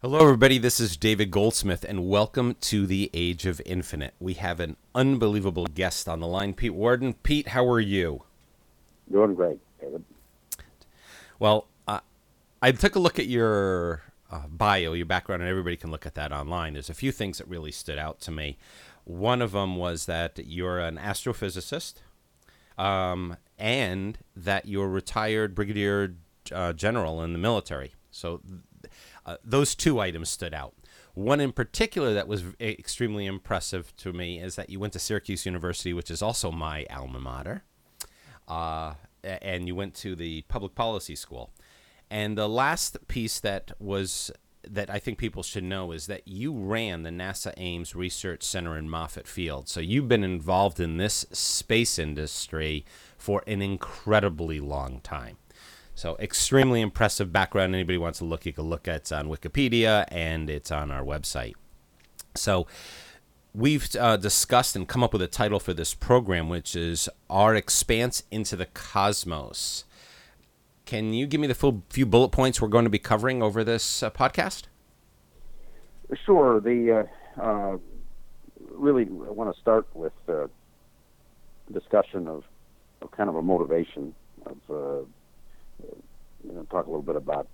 Hello, everybody. This is David Goldsmith, and welcome to the Age of Infinite. We have an unbelievable guest on the line, Pete Worden. Pete, how are you? Doing great, David. Well, uh, I took a look at your uh, bio, your background, and everybody can look at that online. There's a few things that really stood out to me. One of them was that you're an astrophysicist, um, and that you're retired brigadier uh, general in the military. So uh, those two items stood out. One in particular that was extremely impressive to me is that you went to Syracuse University, which is also my alma mater, uh, and you went to the public policy school. And the last piece that was that I think people should know is that you ran the NASA Ames Research Center in Moffett Field. So you've been involved in this space industry for an incredibly long time. So extremely impressive background. Anybody wants to look, you can look at it's on Wikipedia and it's on our website. So we've uh, discussed and come up with a title for this program, which is Our Expanse into the Cosmos. Can you give me the full few bullet points we're going to be covering over this uh, podcast? Sure. The uh, uh really I want to start with uh, discussion of, of kind of a motivation of uh, you know, talk a little bit about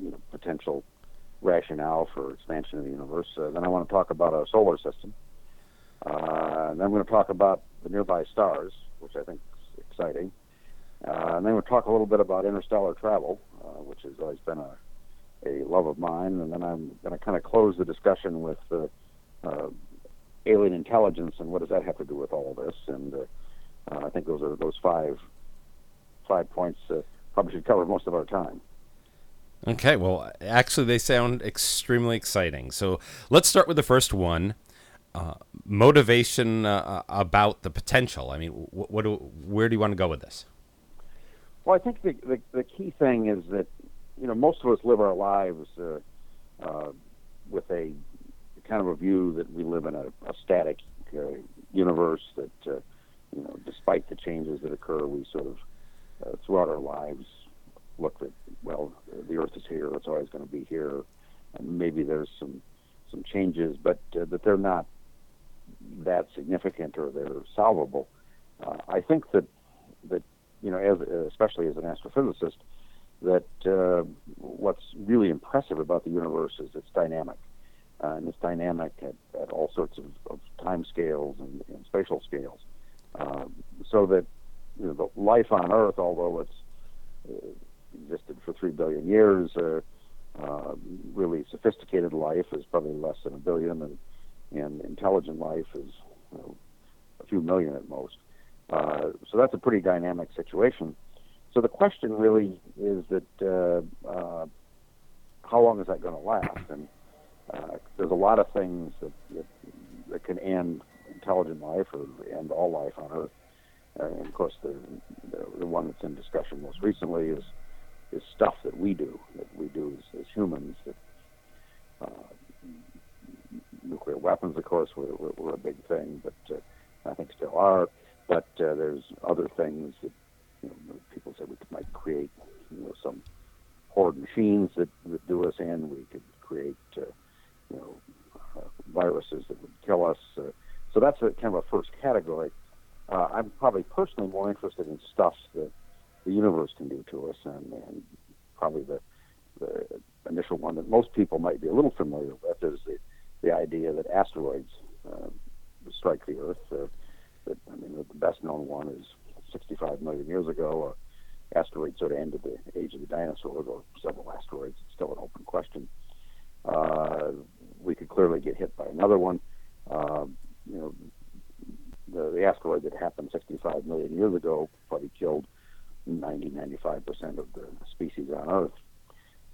you know, potential rationale for expansion of the universe. Uh, then I want to talk about our solar system. Uh, and then I'm going to talk about the nearby stars, which I think is exciting. Uh, and then we'll talk a little bit about interstellar travel, uh, which has always been a, a love of mine. And then I'm going to kind of close the discussion with uh, uh, alien intelligence and what does that have to do with all of this. And I think those are those five five points probably should cover most of our time. Okay, well, actually, they sound extremely exciting. So let's start with the first one. Uh, motivation uh, about the potential. I mean, what, what do, where do you want to go with this? Well, I think the, the, the key thing is that you know most of us live our lives uh, uh with a kind of a view that we live in a, a static uh, universe. That uh, you know, despite the changes that occur, we sort of uh, throughout our lives looked at well, the Earth is here; it's always going to be here. And maybe there's some some changes, but uh, that they're not that significant or they're solvable. Uh, I think that that you know, as, especially as an astrophysicist, that uh, what's really impressive about the universe is its dynamic, uh, and it's dynamic at, at all sorts of, of time scales and, and spatial scales, uh, so that you know, the life on Earth, although it's uh, existed for three billion years, uh, uh, really sophisticated life is probably less than a billion, and and intelligent life is you know, a few million at most. So that's a pretty dynamic situation. So the question really is that how long is that going to last? And uh, there's a lot of things that, that, that can end intelligent life or end all life on Earth. And of course, the, the, the one that's in discussion most recently is is stuff that we do, that we do as, as humans. That uh, nuclear weapons, of course, were, were, were a big thing, but uh, I think still are. But uh, there's other things that you know, people said we could, might create, you know, some horde machines that would do us in. We could create, uh, you know, uh, viruses that would kill us. Uh, so that's a kind of a first category uh, I'm probably personally more interested in stuff that the universe can do to us, and, and probably the, the initial one that most people might be a little familiar with is the, the idea that asteroids uh, strike the Earth. Uh, that, I mean, the best known one is 65 million years ago. Uh, asteroid sort of ended the age of the dinosaurs, or several asteroids. It's still an open question. Uh, we could clearly get hit by another one. Uh, you know, the, the asteroid that happened 65 million years ago probably killed 90, 95 percent of the species on Earth.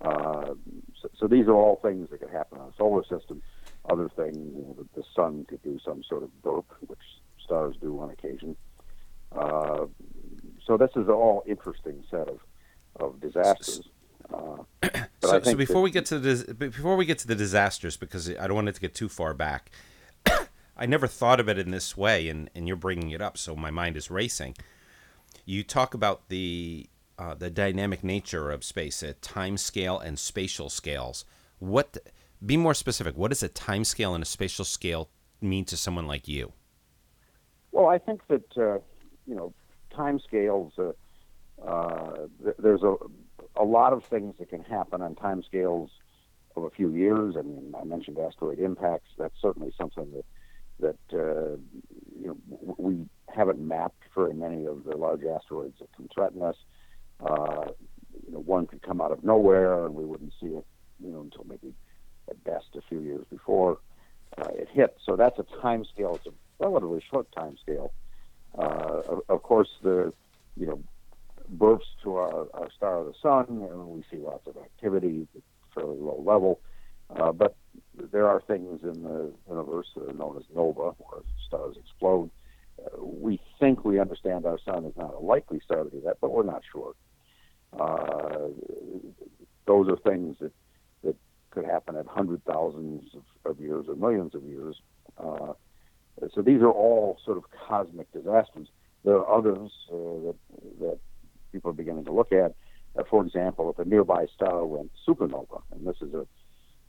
Uh, so, so, these are all things that could happen on a solar system. Other things, you know, the, the sun could do some sort of burp, which stars do on occasion. Uh, so this is all interesting set of of disasters. Uh, so, so, before that, we get to the before we get to the disasters, because I don't want it to get too far back, I never thought of it in this way, and, and you're bringing it up, so my mind is racing. You talk about the uh, the dynamic nature of space at time scale and spatial scales. What? Be more specific. What does a time scale and a spatial scale mean to someone like you? Well, I think that uh, you know time scales. Uh, uh, th- there's a a lot of things that can happen on time scales of a few years. I mean, I mentioned asteroid impacts. That's certainly something that that uh, you know we haven't mapped very many of the large asteroids that can threaten us. Uh, you know, one could come out of nowhere and we wouldn't see it, you know, until maybe at best a few years before uh, it hit. So that's a time scale. It's a relatively short time scale. Uh, of, of course, the you know births to our, our star of the sun, and we see lots of activity at fairly low level. Uh, but there are things in the universe that are known as nova, where stars explode. Uh, we think we understand our sun is not a likely star to do that, but we're not sure. Uh, those are things that that could happen at hundred thousands of, of years or millions of years. Uh, so these are all sort of cosmic disasters. There are others uh, that that people are beginning to look at. Uh, for example, if a nearby star went supernova, and this is a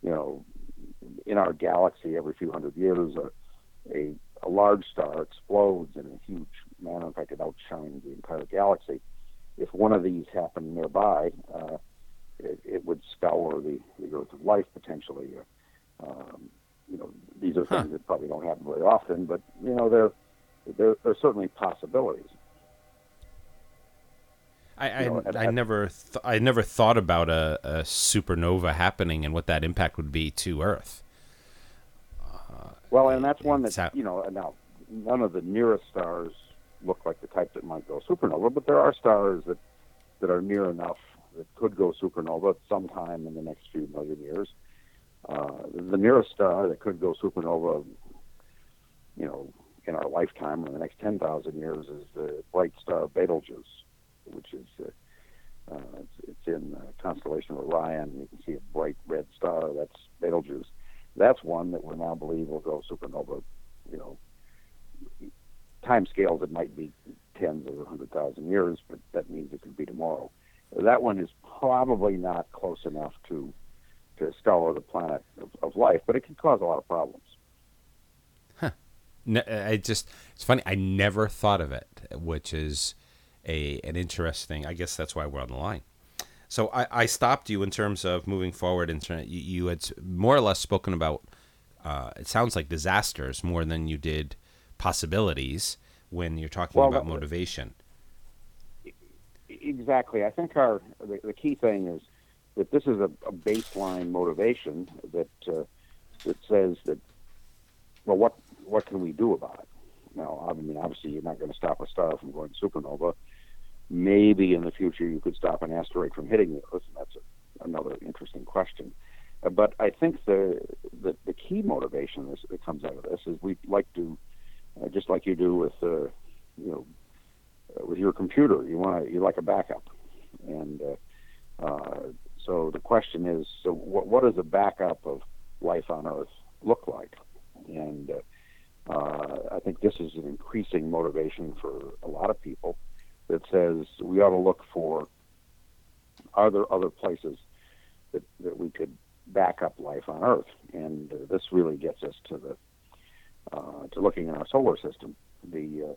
you know in our galaxy every few hundred years, a, a, a large star explodes in a huge manner. In fact, it outshines the entire galaxy. If one of these happened nearby, uh, it, it, would scour the, the Earth of life potentially. Uh, um, you know, these are things huh. that probably don't happen very often, but you know, they're they're, they're certainly possibilities. I I, know, I never th- I never thought about a, a, supernova happening and what that impact would be to Earth. Uh, well, and that's one that you know now none of the nearest stars look like the type that might go supernova, but there are stars that that are near enough that could go supernova sometime in the next few million years. Uh, the nearest star that could go supernova, you know, in our lifetime or in the next 10,000 years is the bright star Betelgeuse, which is uh, uh, it's, it's in the constellation of Orion. You can see a bright red star. That's Betelgeuse. That's one that we now believe will go supernova. You know, time scales it might be tens or hundred thousand years, but that means it could be tomorrow. That one is probably not close enough to to scour the planet of, of life, but it can cause a lot of problems. Huh. No, I just it's funny. I never thought of it, which is a an interesting. I guess that's why we're on the line. So I, I stopped you in terms of moving forward. In you, you had more or less spoken about. Uh, it sounds like disasters more than you did possibilities when you're talking well, about motivation. Exactly. I think our the, the, key thing is that this is a, a baseline motivation that uh, that says that well, what what can we do about it? Now, I mean, obviously, you're not going to stop a star from going supernova. Maybe in the future, you could stop an asteroid from hitting the Earth, and that's a, another interesting question. Uh, but I think the, the the key motivation that comes out of this is we'd like to uh, just like you do with uh, you know uh, with your computer. You want you like a backup, and uh, so the question is, so what, what does a backup of life on Earth look like? And I think this is an increasing motivation for a lot of people that says we ought to look for are there other places that, that we could back up life on Earth? And uh, this really gets us to the uh, to looking at our solar system. The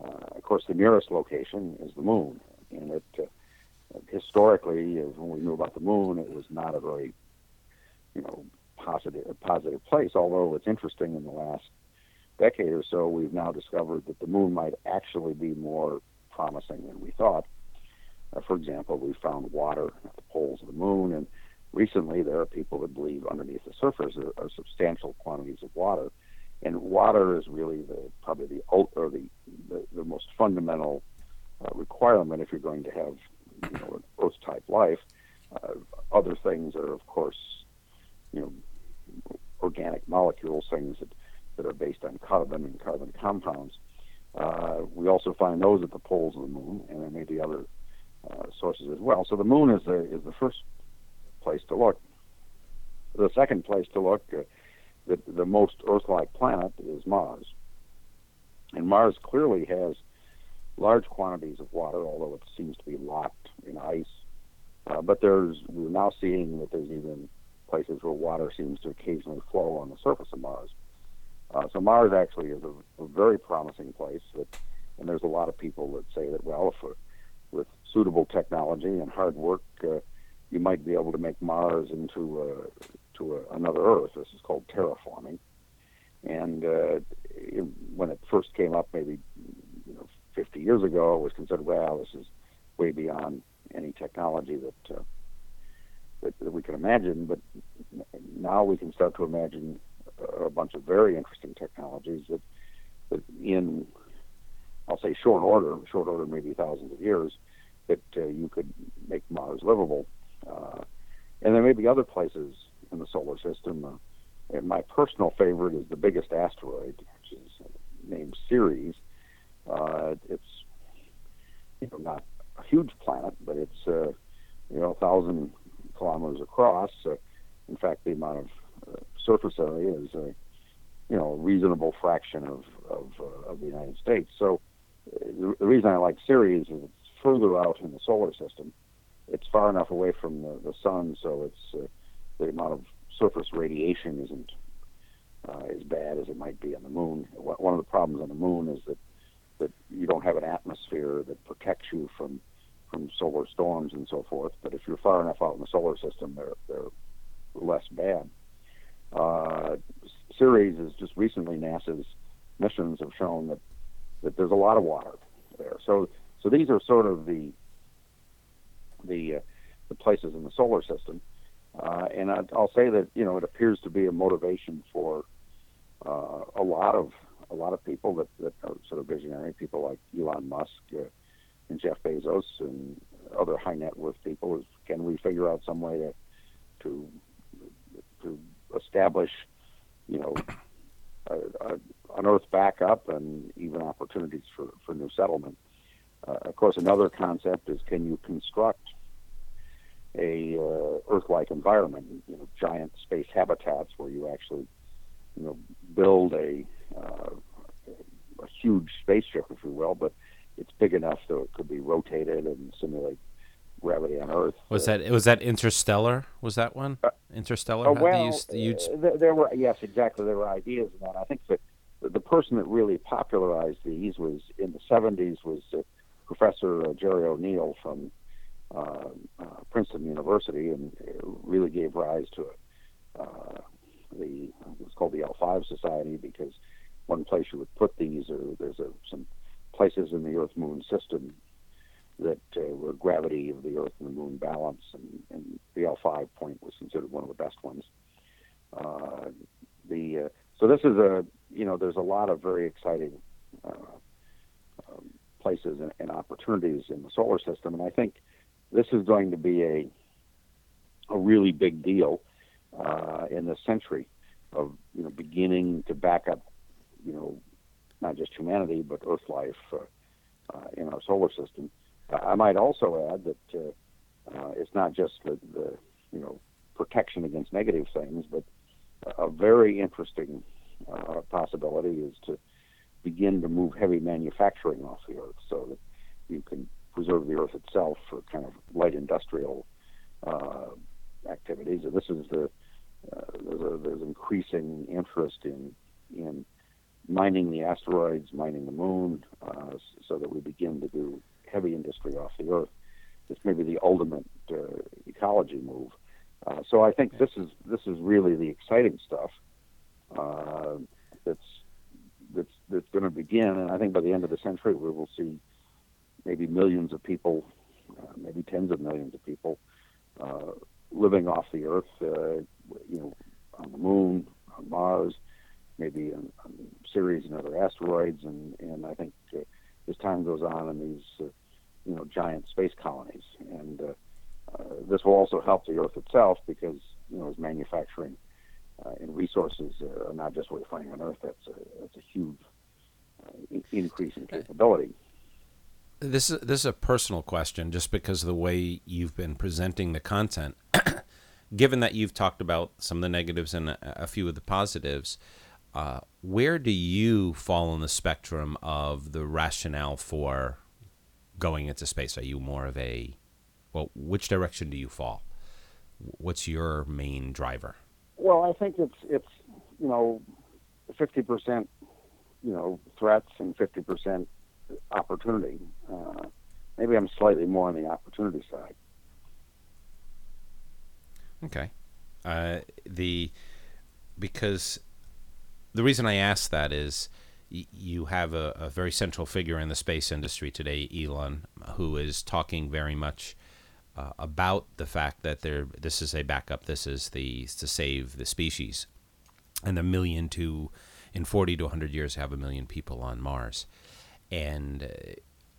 uh, uh, of course the nearest location is the moon, and it uh, historically, when we knew about the moon, it was not a very you know positive positive place. Although it's interesting in the last decade or so, we've now discovered that the moon might actually be more promising than we thought. Uh, for example, we found water at the poles of the moon, and recently there are people that believe underneath the surface are, are substantial quantities of water and water is really the probably the or the the, the most fundamental uh, requirement if you're going to have you know an Earth type life. Uh, other things are of course you know organic molecules, things that that are based on carbon and carbon compounds. Uh, we also find those at the poles of the moon, and there may be other uh, sources as well. So the moon is the is the first place to look. The second place to look uh, the, the most Earth-like planet is Mars. And Mars clearly has large quantities of water, although it seems to be locked in ice. Uh, but there's we're now seeing that there's even places where water seems to occasionally flow on the surface of Mars. Uh, so Mars actually is a, a, very promising place, that, and there's a lot of people that say that well, if, with suitable technology and hard work, uh, you might be able to make Mars into a, to a, another Earth. This is called terraforming. And uh, it, when it first came up, maybe you know, 50 years ago, it was considered well, this is way beyond any technology that, uh, that that we can imagine. But now we can start to imagine a bunch of very interesting technologies that, that in I'll say short order, short order maybe thousands of years, that uh, you could make Mars livable. Uh, and there may be other places in the solar system. Uh, and my personal favorite is the biggest asteroid, which is named Ceres. Uh, it's you know not a huge planet, but it's uh, you know a thousand kilometers across. Uh, in fact, the amount of surface area is a you know reasonable fraction of of, uh, of the United States. So the, the reason I like Ceres is it's further out in the solar system. It's far enough away from the, the sun, so it's uh, the amount of surface radiation isn't uh, as bad as it might be on the moon. One of the problems on the moon is that that you don't have an atmosphere that protects you from from solar storms and so forth. But if you're far enough out in the solar system, they're they're less bad. Uh, Ceres is just recently NASA's missions have shown that that there's a lot of water there. So so these are sort of the the uh, the places in the solar system, uh, and I, will say that you know it appears to be a motivation for uh, a lot of a lot of people that, that are sort of visionary people like Elon Musk uh, and Jeff Bezos and other high net worth people. Is can we figure out some way to to to establish you know a, a, an Earth backup and even opportunities for, for new settlement. Uh, of course, another concept is can you construct a uh, Earth-like environment, you know, giant space habitats where you actually, you know, build a uh, a huge spaceship, if you will, but it's big enough so it could be rotated and simulate gravity on Earth. Was that was that Interstellar? Was that one? Uh, Interstellar? Uh, well, uh, there were yes, exactly. There were ideas in that. I think that the person that really popularized these was in the 70s was uh, Professor uh, Jerry O'Neill from uh, uh, Princeton University, and really gave rise to it. Uh, the it's called the L5 Society because one place you would put these, or there's a, some places in the Earth Moon system that uh, where gravity of the Earth and the Moon balance, and, and the L5 point was considered one of the best ones. Uh, the uh, so this is a you know there's a lot of very exciting uh, um, places and, and, opportunities in the solar system, and I think this is going to be a a really big deal uh, in this century of you know beginning to back up you know not just humanity but Earth life uh, uh, in our solar system. I might also add that uh, uh, it's not just the, the you know protection against negative things, but a very interesting uh, possibility is to begin to move heavy manufacturing off the earth so that you can preserve the earth itself for kind of light industrial uh, activities. And this is the uh, there's, a, there's increasing interest in in mining the asteroids, mining the moon, uh, so that we begin to do heavy industry off the earth. This may be the ultimate uh, ecology move. Uh, so I think this is this is really the exciting stuff uh, that's that's that's going to begin, and I think by the end of the century we will see maybe millions of people, uh, maybe tens of millions of people uh, living off the Earth, uh, you know, on the Moon, on Mars, maybe on, on Ceres and other asteroids, and and I think uh, as time goes on in these you know giant space colonies, and uh, uh, this will also help the Earth itself because you know as manufacturing uh, and resources uh, are not just what you're finding on Earth. That's a that's a huge uh, increase in capability. This is this is a personal question, just because of the way you've been presenting the content. Given that you've talked about some of the negatives and a, a few of the positives, uh, where do you fall on the spectrum of the rationale for going into space? Are you more of a well, which direction do you fall? what's your main driver? Well, I think it's it's you know, fifty percent, you know, threats and fifty percent opportunity. Uh, maybe I'm slightly more on the opportunity side. Okay, uh, the because the reason I ask that is you have a, a, very central figure in the space industry today, Elon, who is talking very much uh, about the fact that there this is a backup. This is the to save the species, and a million to in 40 to 100 years have a million people on Mars, and uh,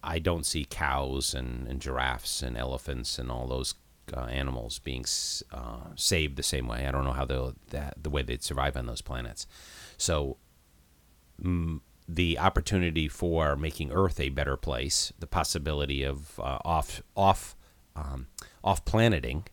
I don't see cows and, and giraffes and elephants and all those uh, animals being uh, saved the same way. I don't know how the the way they'd survive on those planets. So the opportunity for making Earth a better place, the possibility of uh, off off um, off planeting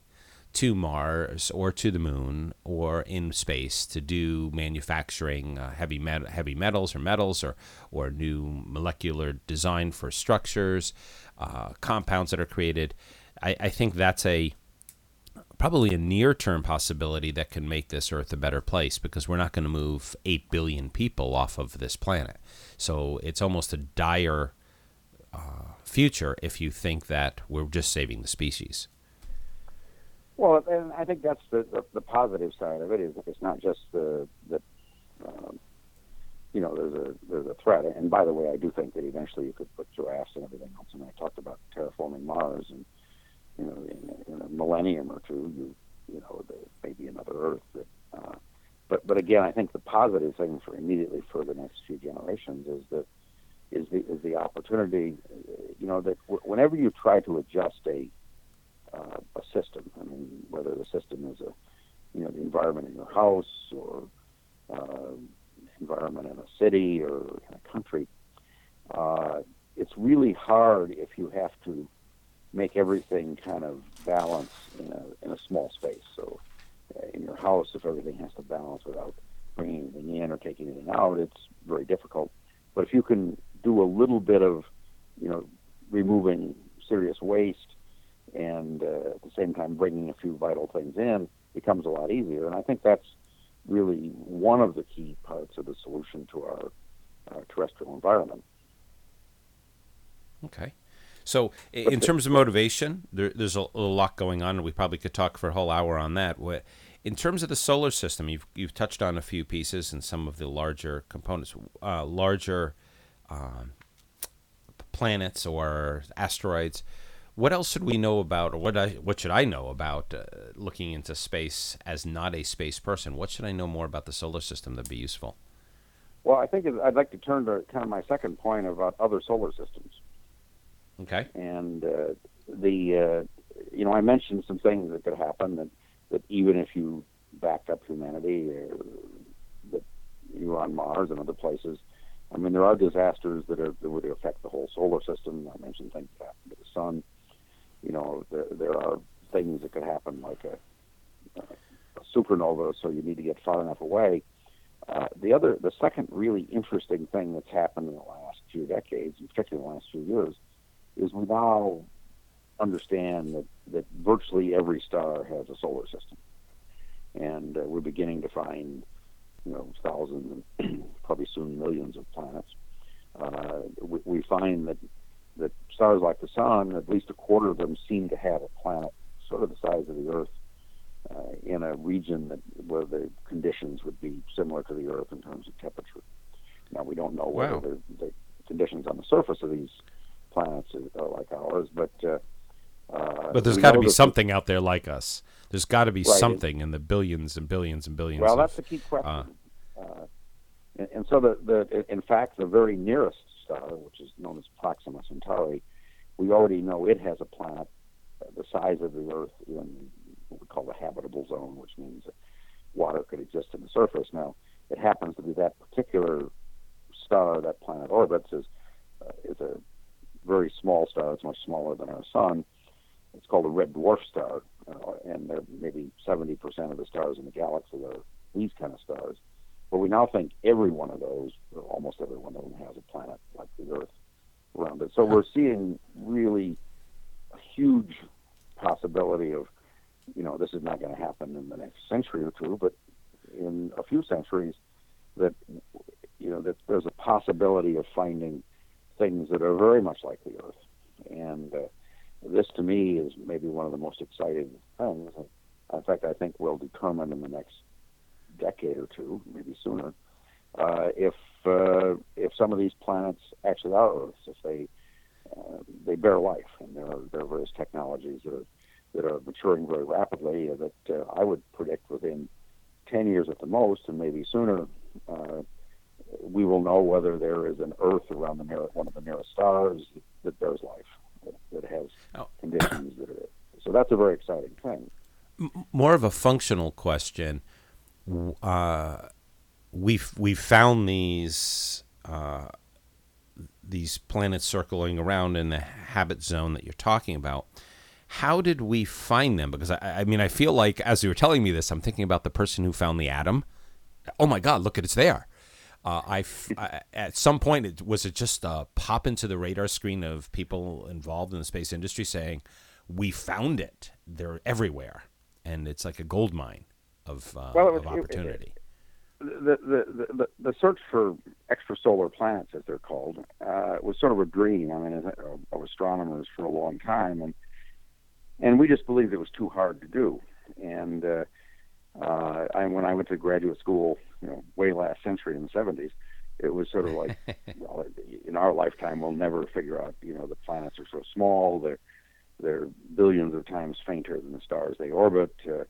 to Mars or to the moon or in space to do manufacturing uh, heavy met- heavy metals or metals or or new molecular design for structures, uh, compounds that are created. I, I think that's a probably a near term possibility that can make this Earth a better place because we're not going to move 8 billion people off of this planet. So it's almost a dire uh, future if you think that we're just saving the species. Well, and I think that's the, the, the positive side of it is it's not just the the um, you know there's a there's a threat. And by the way, I do think that eventually you could put giraffes and everything else. And I talked about terraforming Mars and you know, in, in a millennium or two, you you know, there may another Earth. That, uh, but but again, I think the positive thing for immediately for the next few generations is that is the is the opportunity. You know that w- whenever you try to adjust a uh, a system, I mean, whether the system is a you know the environment in your house or uh, environment in a city or in a country, uh, it's really hard if you have to make everything kind of balance in a in a small space. So uh, in your house, if everything has to balance without bringing anything in or taking anything out, it's very difficult. But if you can do a little bit of, you know, removing serious waste and uh, at the same time bringing a few vital things in, becomes a lot easier. And I think that's really one of the key parts of the solution to our, our terrestrial environment. Okay. So, in terms of motivation, there, there's a, a, lot going on, and we probably could talk for a whole hour on that. In terms of the solar system, you've you've touched on a few pieces and some of the larger components, uh, larger um, planets or asteroids. What else should we know about, or what I, what should I know about uh, looking into space as not a space person? What should I know more about the solar system that'd be useful? Well, I think I'd like to turn to kind of my second point about other solar systems. Okay. And uh, the uh, you know I mentioned some things that could happen that that even if you backed up humanity, or that you're on Mars and other places. I mean, there are disasters that are that would affect the whole solar system. I mentioned things that happen to the sun. You know, there, there are things that could happen like a, a supernova, so you need to get far enough away. Uh, the other, the second really interesting thing that's happened in the last few decades, and particularly in the last few years, is we now understand that, that virtually every star has a solar system. And uh, we're beginning to find, you know, thousands and probably soon millions of planets. Uh, we, we find that, that stars like the sun, at least a quarter of them seem to have a planet sort of the size of the Earth uh, in a region that where the conditions would be similar to the Earth in terms of temperature. Now we don't know whether wow. the, the conditions on the surface of these planets are like ours, but uh, uh, but there's got to be something out there like us. There's got to be right. something in the billions and billions and billions. Well, of, that's the key question. Uh, uh, and, and, so, the, the in fact, the very nearest star, which is known as Proxima Centauri, we already know it has a planet uh, the size of the Earth in what we call the habitable zone, which means that water could exist in the surface. Now, it happens to be that particular star that planet orbits is uh, is a very small star. It's much smaller than our sun. It's called a red dwarf star, uh, and there maybe 70% of the stars in the galaxy are these kind of stars. But we now think every one of those, or almost every one of them, has a planet like the Earth around it. So we're seeing really a huge possibility of you know, this is not going to happen in the next century or two, but in a few centuries, that you know that there's a possibility of finding things that are very much like the Earth, and uh, this to me is maybe one of the most exciting things. In fact, I think will determine in the next decade or two, maybe sooner, uh, if uh, if some of these planets actually are Earths, if they uh, they bear life, and there are there are various technologies that are that are maturing very rapidly that uh, I would predict within 10 years at the most, and maybe sooner, uh, we will know whether there is an Earth around the near, one of the nearest stars that bears life, that, that has oh. conditions that are. So that's a very exciting thing. more of a functional question. Uh, we've we've found these uh, these planets circling around in the habit zone that you're talking about how did we find them? Because I, I mean, I feel like as you were telling me this, I'm thinking about the person who found the atom. Oh my God, look at it's there. Uh, I, I, at some point it, was it just a pop into the radar screen of people involved in the space industry saying, "We found it. They're everywhere," and it's like a gold mine of, uh, well, was, of opportunity. It, it, the, the, the the search for extrasolar planets, as they're called, uh, was sort of a dream. I mean, of astronomers for a long time, and and we just believed it was too hard to do. And uh, I, when I went to graduate school, you know, way last century in the '70s, it was sort of like, well, in our lifetime, we'll never figure out. You know, the planets are so small; they're they're billions of times fainter than the stars they orbit. Uh,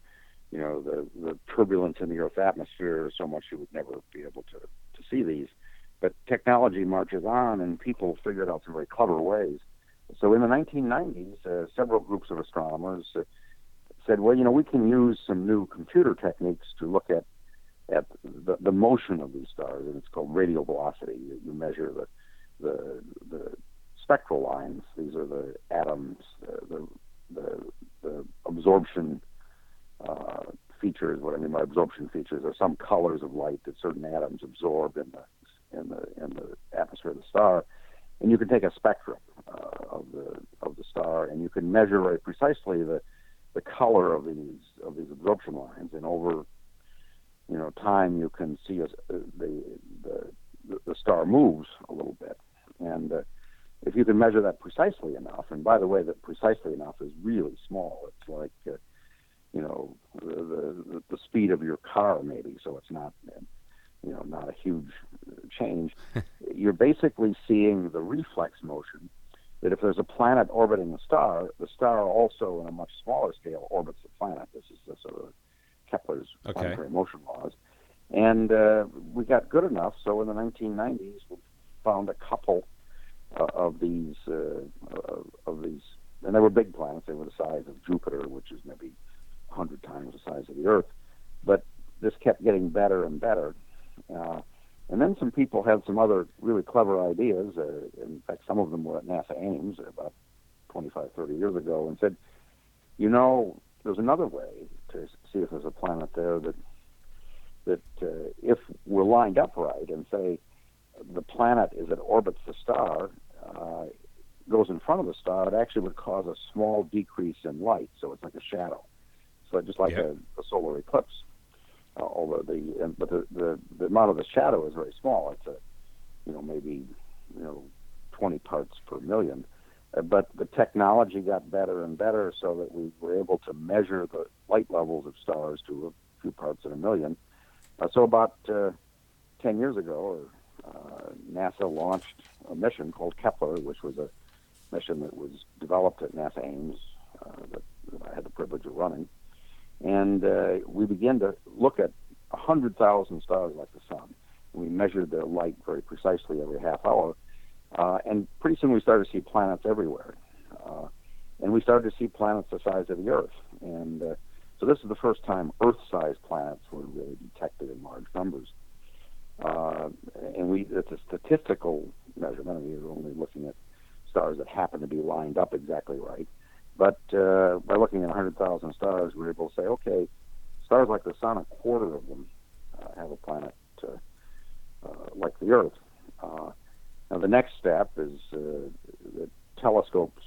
you know, the the turbulence in the Earth's atmosphere is so much you would never be able to to see these. But technology marches on, and people figured out some very clever ways so in the 1990s, uh, several groups of astronomers uh, said, well, you know, we can use some new computer techniques to look at at the, the motion of these stars, and it's called radial velocity. You, you measure the, the the spectral lines. These are the atoms, the the, the, the absorption uh, features. What I mean by absorption features are some colors of light that certain atoms absorb in the in the in the atmosphere of the star and you can take a spectrum uh, of the of the star, and you can measure very precisely the the color of these of these absorption lines, and over you know time you can see as uh, the, the the star moves a little bit, and uh, if you can measure that precisely enough, and by the way, that precisely enough is really small. It's like uh, you know the, the the speed of your car maybe, so it's not you know not a huge change. You're basically seeing the reflex motion that if there's a planet orbiting a star, the star also, in a much smaller scale, orbits the planet. This is the sort of Kepler's okay. planetary motion laws. And uh, we got good enough, so in the 1990s, we found a couple uh, of these uh, of these, and they were big planets. They were the size of Jupiter, which is maybe 100 times the size of the Earth. But this kept getting better and better. And then some people had some other really clever ideas. Uh, in fact, some of them were at NASA Ames about 25, 30 years ago, and said, you know, there's another way to see if there's a planet there that that uh, if we're lined up right and say the planet is that orbits the star uh, goes in front of the star, it actually would cause a small decrease in light, so it's like a shadow. So just like a, a solar eclipse although the but the, the the amount of the shadow is very small. It's a you know maybe you know 20 parts per million. Uh, but the technology got better and better so that we were able to measure the light levels of stars to a few parts in a million. Uh, so about uh, 10 years ago, uh, NASA launched a mission called Kepler, which was a mission that was developed at NASA Ames uh, that, that I had the privilege of running and uh, we began to look at 100,000 stars like the sun. We measured their light very precisely every half hour, uh, and pretty soon we started to see planets everywhere. Uh, and we started to see planets the size of the Earth. And uh, so this is the first time Earth-sized planets were really detected in large numbers. Uh, and we it's a statistical measurement. We were only looking at stars that happen to be lined up exactly right. But uh, by looking at 100,000 stars, we are able to say, okay, stars like the sun, a quarter of them uh, have a planet uh, uh, like the Earth. Uh, now, the next step is uh, that telescopes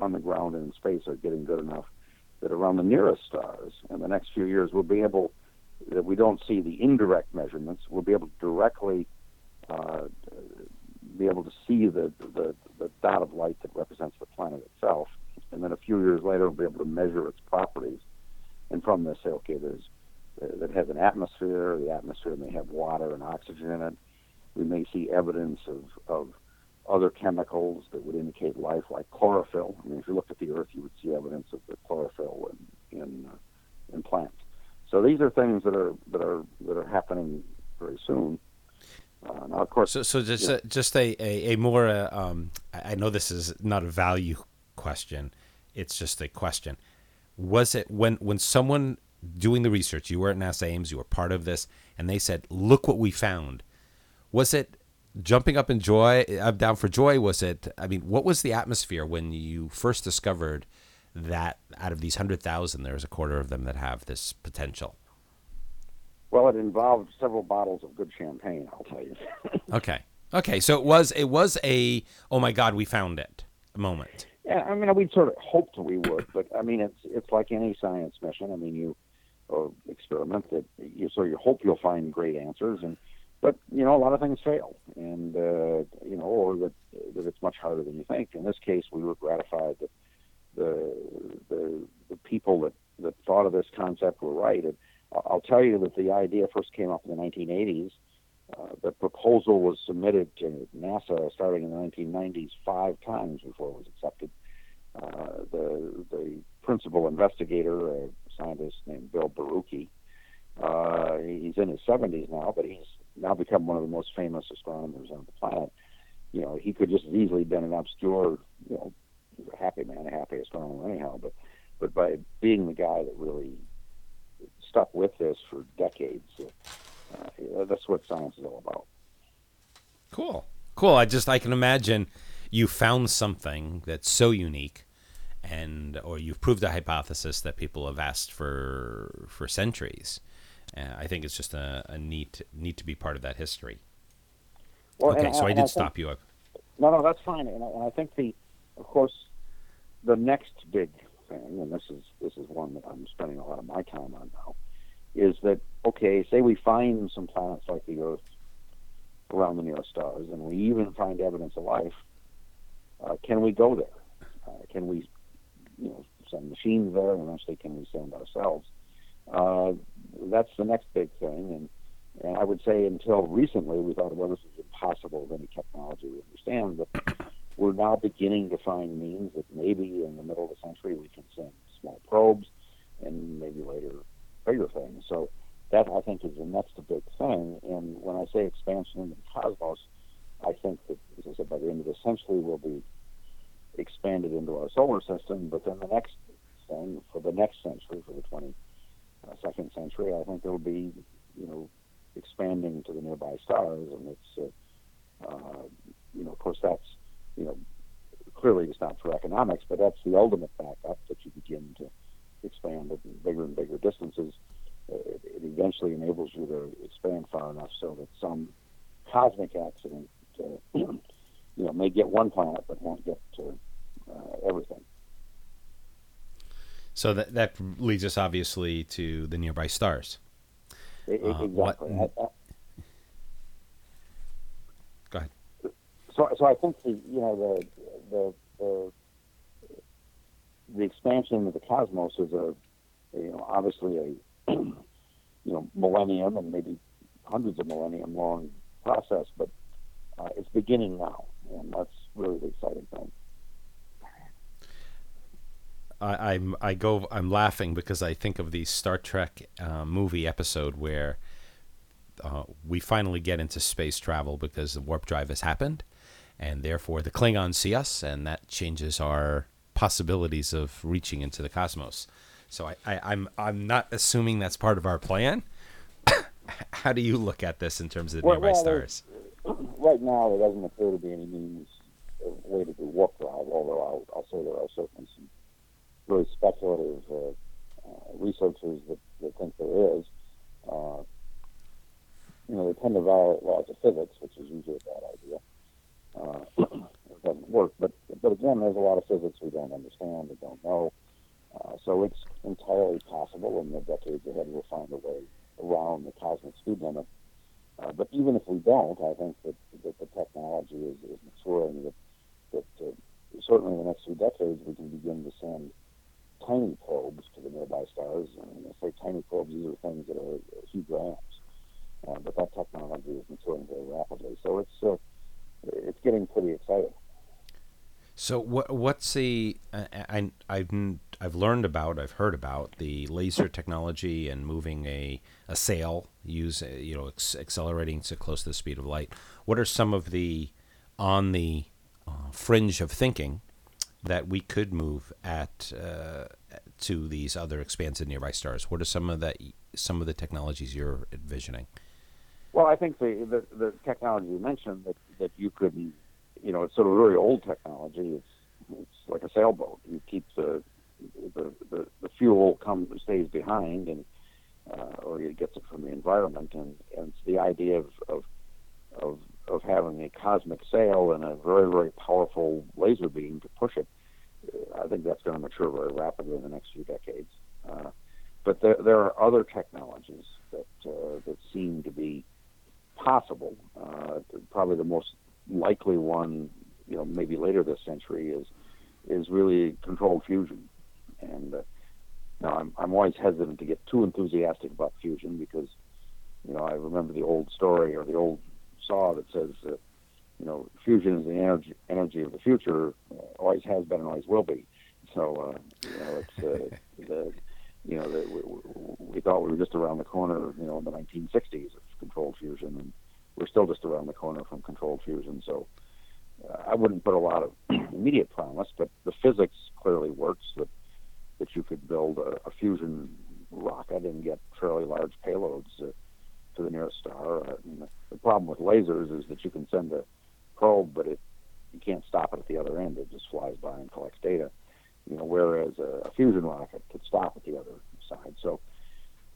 on the ground and in space are getting good enough that around the nearest stars in the next few years we'll be able that we don't see the indirect measurements. We'll be able to directly uh, be able to see the, the the dot of light that represents the planet itself, and then a few years later we'll be able to measure its properties, and from this say, okay, there's that has an atmosphere. The atmosphere may have water and oxygen in it. We may see evidence of, of other chemicals that would indicate life, like chlorophyll. I mean, if you looked at the Earth, you would see evidence of the chlorophyll in in, uh, in plants. So these are things that are that are that are happening very soon. Uh, now, of course, so, so just a, just a a, a more uh, um, I know this is not a value question; it's just a question. Was it when when someone doing the research, you were at NASA Ames, you were part of this, and they said, "Look what we found." Was it jumping up in joy, up down for joy? Was it? I mean, what was the atmosphere when you first discovered that out of these 100,000, there's a quarter of them that have this potential? Well, it involved several bottles of good champagne, I'll tell you. okay. Okay, so it was it was a oh my god, we found it moment. Yeah, I mean, we sort of hoped we would, but I mean, it's it's like any science mission. I mean, you or experiment that you so you hope you'll find great answers, and but you know a lot of things fail, and uh, you know, or that that it's much harder than you think. In this case, we were gratified that the the, the people that, that thought of this concept were right. And I'll tell you that the idea first came up in the 1980s. Uh, the proposal was submitted to NASA starting in the 1990s five times before it was accepted. Uh, the the principal investigator, a scientist named Bill Borucki, uh, he's in his 70s now, but he's now become one of the most famous astronomers on the planet. You know, he could just as easily been an obscure, you know, happy man, a happy astronomer anyhow. But but by being the guy that really stuck with this for decades, uh, that's what science is all about. Cool, cool. I just I can imagine you found something that's so unique and or you've proved a hypothesis that people have asked for for centuries. Uh, I think it's just a, a, neat neat to be part of that history. Well, okay, so I, I did I stop think, you. No, no, that's fine, and I, and I think the, of course, the next big thing, and this is this is one that I'm spending a lot of my time on now, is that okay? Say we find some planets like the Earth around the nearest stars, and we even find evidence of life. Uh, can we go there? Uh, can we, you know, send machines there, and eventually can we send ourselves? Uh, that's the next big thing, and and I would say until recently we thought, well, this is impossible with any technology we understand, but we're now beginning to find means that maybe in the middle of the century we can send small probes and maybe later bigger things. So that I think is the next big thing. And when I say expansion into the cosmos, I think that, as I said, by the end of the century we'll be expanded into our solar system. But then the next thing for the next century, for the 22nd century, I think it'll be, you know, expanding to the nearby stars. And it's, uh, uh, you know, of course, that's clearly it's not for economics, but that's the ultimate backup that you begin to expand at bigger and bigger distances. It, it eventually enables you to expand far enough so that some cosmic accident, uh, you know, may get one planet but won't get to uh, everything. So that that leads us obviously to the nearby stars. It, uh, exactly. What, I, I, so so I think the you know the the the, the expansion of the cosmos is a you know obviously a you know millennium and maybe hundreds of millennium long process, but uh, it's beginning now, and that's really the exciting thing. I, I'm I go I'm laughing because I think of the Star Trek uh, movie episode where uh, we finally get into space travel because the warp drive has happened, and therefore the Klingons see us, and that changes our possibilities of reaching into the cosmos. So I, I, I'm I'm not assuming that's part of our plan. How do you look at this in terms of the well, nearby well, stars? Right now, there doesn't appear to be any means of way to do warp drive. Although I'll, I'll say there are certainly some very speculative uh, uh, researchers that, that think there is. Uh, you know, they tend to violate laws of physics, which is usually a bad idea uh, it doesn't work. But but again, there's a lot of physics we don't understand, we don't know. Uh, so it's entirely possible in the decades ahead we'll find a way around the cosmic speed limit. Uh, but even if we don't, I think that, that the technology is, is maturing. That, that uh, certainly in the next few decades we can begin to send tiny probes to the nearby stars. And I say tiny probes; these are things that are a few grams. Uh, but that technology is maturing very rapidly. So it's uh, it's getting pretty exciting. So what what's the uh, I I've I've learned about I've heard about the laser technology and moving a a sail use you know accelerating to close to the speed of light. What are some of the on the uh, fringe of thinking that we could move at uh, to these other expansive nearby stars? What are some of that some of the technologies you're envisioning? Well, I think the, the, the technology you mentioned that, that you could, you know, it's sort of very old technology. It's it's like a sailboat. You keep the the, the, the fuel comes stays behind, and uh, or it gets it from the environment, and, and it's the idea of, of of of having a cosmic sail and a very very powerful laser beam to push it. I think that's going to mature very rapidly in the next few decades. Uh, but there, there are other technologies that uh, that seem to be possible. Uh, probably the most likely one, you know, maybe later this century is is really controlled fusion. And uh, now I'm I'm always hesitant to get too enthusiastic about fusion because, you know, I remember the old story or the old saw that says, uh, you know, fusion is the energy energy of the future, uh, always has been and always will be. So, uh, you know, it's uh, the you know, the, we, we thought we were just around the corner, you know, in the 1960s of controlled fusion, and we're still just around the corner from controlled fusion. So uh, I wouldn't put a lot of immediate promise, but the physics clearly works that that you could build a, a fusion rocket and get fairly large payloads uh, to the nearest star. Uh, and the problem with lasers is that you can send a probe, but it you can't stop it at the other end. It just flies by and collects data you know, whereas a, a fusion rocket could stop at the other side. So,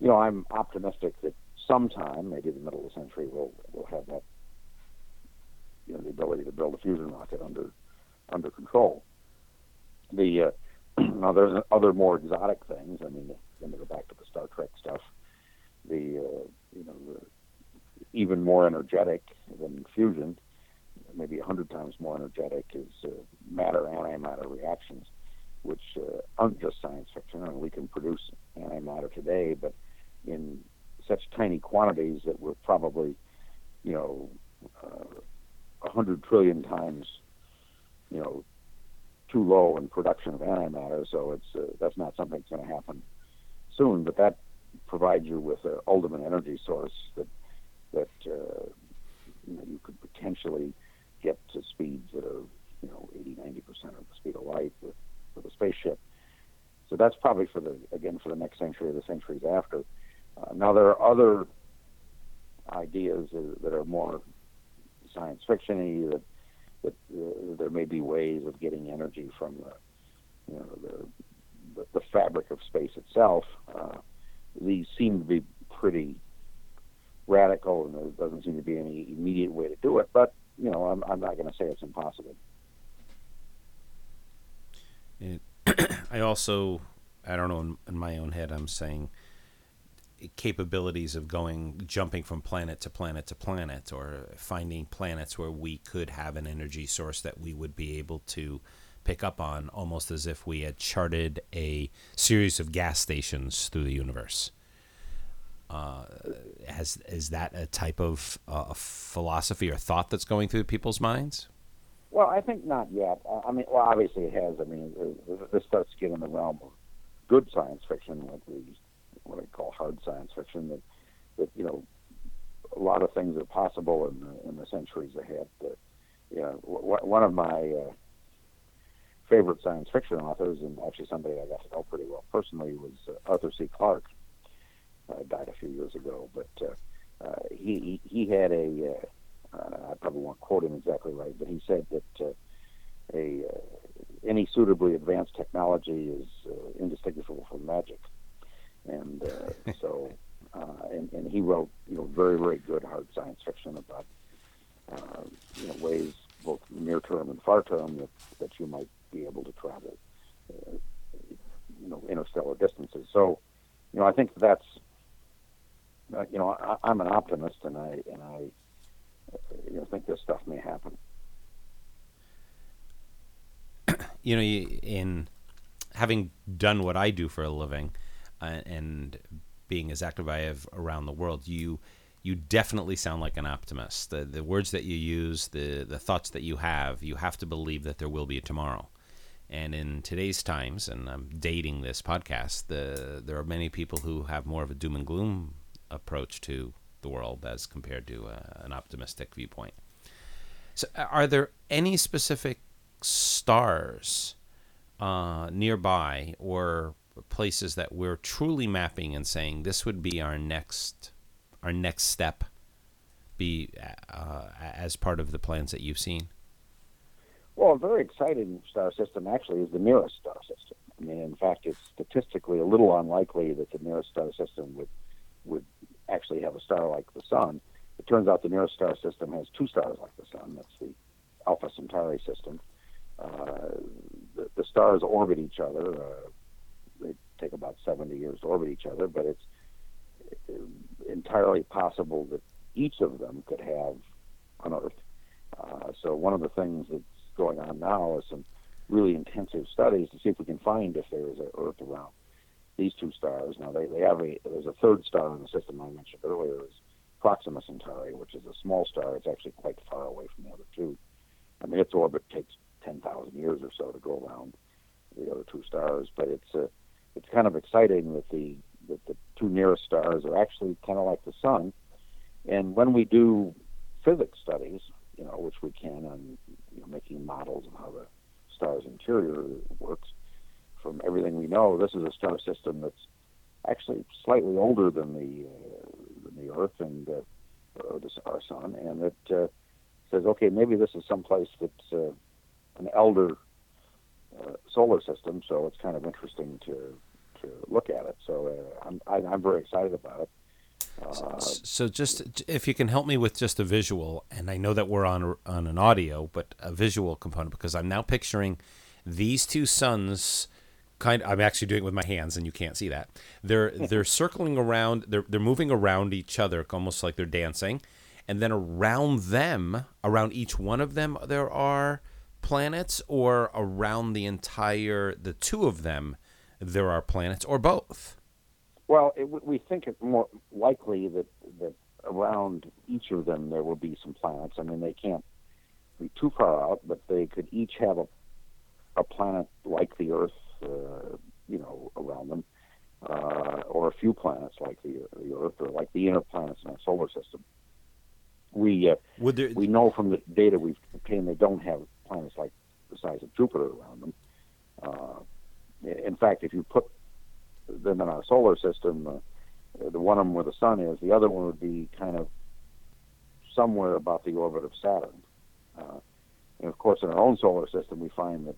you know, I'm optimistic that sometime, maybe the middle of the century, we'll we'll have that, you know, the ability to build a fusion rocket under under control. The uh, now there's other more exotic things. I mean, then to go back to the Star Trek stuff, the uh, you know the even more energetic than fusion, maybe a hundred times more energetic is uh, matter antimatter reactions which uh, aren't just science fiction. We can produce antimatter today, but in such tiny quantities that we're probably, you know, uh, a uh, hundred trillion times, you know, too low in production of antimatter. So it's uh, that's not something that's going to happen soon. But that provides you with an ultimate energy source that that uh, you know you could potentially get to speeds that are you know 80, 90 percent of the speed of light with for the spaceship. So that's probably for the again for the next century or the centuries after. Uh, now there are other ideas that are more science fictiony that that uh, there may be ways of getting energy from the you know the the, the fabric of space itself. Uh, these seem to be pretty radical, and there doesn't seem to be any immediate way to do it. But you know, I'm, I'm not going to say it's impossible. I also, I don't know, in, in, my own head, I'm saying capabilities of going, jumping from planet to planet to planet, or finding planets where we could have an energy source that we would be able to pick up on, almost as if we had charted a series of gas stations through the universe. Uh, has is that a type of uh, philosophy or thought that's going through people's minds? Well, I think not yet. I mean, well, obviously it has. I mean, this starts to get in the realm of good science fiction, like the what I call hard science fiction. That that you know, a lot of things are possible in the, in the centuries ahead. That, you know, w- one of my uh, favorite science fiction authors, and actually somebody I got to know pretty well personally, was uh, Arthur C. Clarke. Uh, died a few years ago, but uh, uh, he he had a uh, uh, I probably won't quote him exactly right, but he said that uh, a uh, any suitably advanced technology is uh, indistinguishable from magic, and uh, so uh, and, and he wrote you know very very good hard science fiction about uh, you know ways both near term and far term that that you might be able to travel. Uh, you know interstellar distances. So, you know, I think that's uh, you know I, I'm an optimist, and I and I you know think this stuff may happen. You know, in having done what I do for a living, uh, and being as active I have around the world, you you definitely sound like an optimist. The the words that you use, the the thoughts that you have, you have to believe that there will be a tomorrow. And in today's times, and I'm dating this podcast, the there are many people who have more of a doom and gloom approach to the world as compared to uh, an optimistic viewpoint. So, are there any specific stars uh, nearby or places that we're truly mapping and saying this would be our next our next step be uh, as part of the plans that you've seen? Well, a very exciting star system actually is the nearest star system. I mean, in fact, it's statistically a little unlikely that the nearest star system would actually have a star like the sun. It turns out the nearest star system has two stars like the sun. That's the Alpha Centauri system. Uh, the, the, stars orbit each other. Uh, they take about 70 years to orbit each other, but it's entirely possible that each of them could have an Earth. Uh, so one of the things that's going on now is some really intensive studies to see if we can find if there is an Earth around these two stars. Now they, they have a there's a third star in the system I mentioned earlier is Proxima Centauri, which is a small star. It's actually quite far away from the other two. I mean, its orbit takes 10,000 years or so to go around the other two stars, but it's uh, it's kind of exciting that the that the two nearest stars are actually kind of like the sun. And when we do physics studies, you know, which we can on you know, making models of how the star's interior works, from everything we know, this is a star system that's actually slightly older than the uh, than the Earth and uh, or our sun, and it uh, says, okay, maybe this is someplace that's uh, an elder uh, solar system, so it's kind of interesting to to look at it. So uh, I'm I, am i am very excited about it. Uh, so just if you can help me with just a visual, and I know that we're on on an audio, but a visual component because I'm now picturing these two suns. Kind, of, I'm actually doing it with my hands, and you can't see that. They're they're circling around. They're they're moving around each other, almost like they're dancing, and then around them, around each one of them, there are planets, or around the entire the two of them, there are planets, or both. Well, it, we think it's more likely that that around each of them there will be some planets. I mean, they can't be too far out, but they could each have a a planet like the Earth, uh, you know, around them, uh, or a few planets like the the Earth, or like the inner planets in our solar system. We uh, there... we know from the data we've obtained they don't have planets like the size of Jupiter around them. Uh, in fact, if you put them in our solar system. Uh, the one of them where the sun is, the other one would be kind of somewhere about the orbit of Saturn. Uh, and of course, in our own solar system, we find that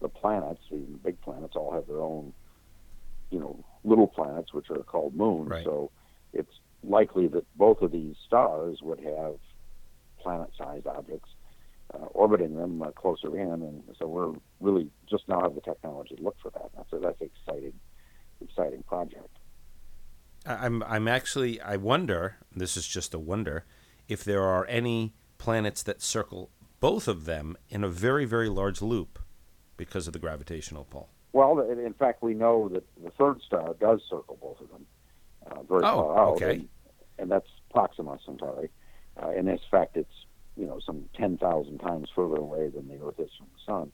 the planets, even the big planets, all have their own, you know, little planets, which are called moons. Right. So it's likely that both of these stars would have planet-sized objects uh, orbiting them uh, closer in, and so we're really just now have the technology to look for that. That's that's an exciting exciting project. I'm I'm actually I wonder. This is just a wonder if there are any planets that circle both of them in a very very large loop because of the gravitational pull. Well, in fact, we know that the third star does circle both of them uh, very oh, far out, okay. and, and that's Proxima Centauri. Uh, and in fact, it's you know some ten thousand times further away than the Earth is from the Sun.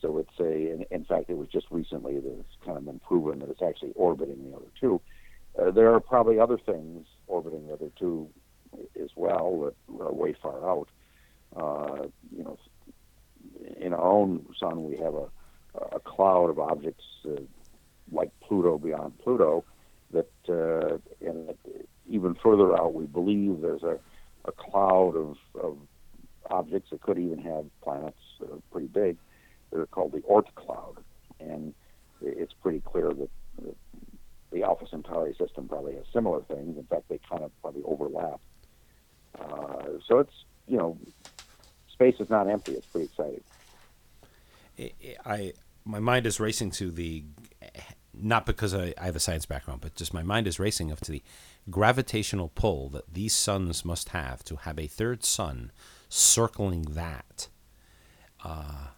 So it's a, in, in fact, it was just recently that it's kind of been proven that it's actually orbiting the other two. Uh, there are probably other things orbiting the other two as well that are way far out. Uh, you know, in our own sun, we have a, a cloud of objects uh, like Pluto beyond Pluto that, uh, and even further out, we believe there's a, a cloud of, of objects that could even have planets that are pretty big they're called the Oort cloud, and it's pretty clear that, that the Alpha Centauri system probably has similar things. In fact, they kind of probably overlap. Uh, so it's you know, space is not empty. It's pretty exciting. I my mind is racing to the not because I, I have a science background, but just my mind is racing up to the gravitational pull that these suns must have to have a third sun circling that. Uh,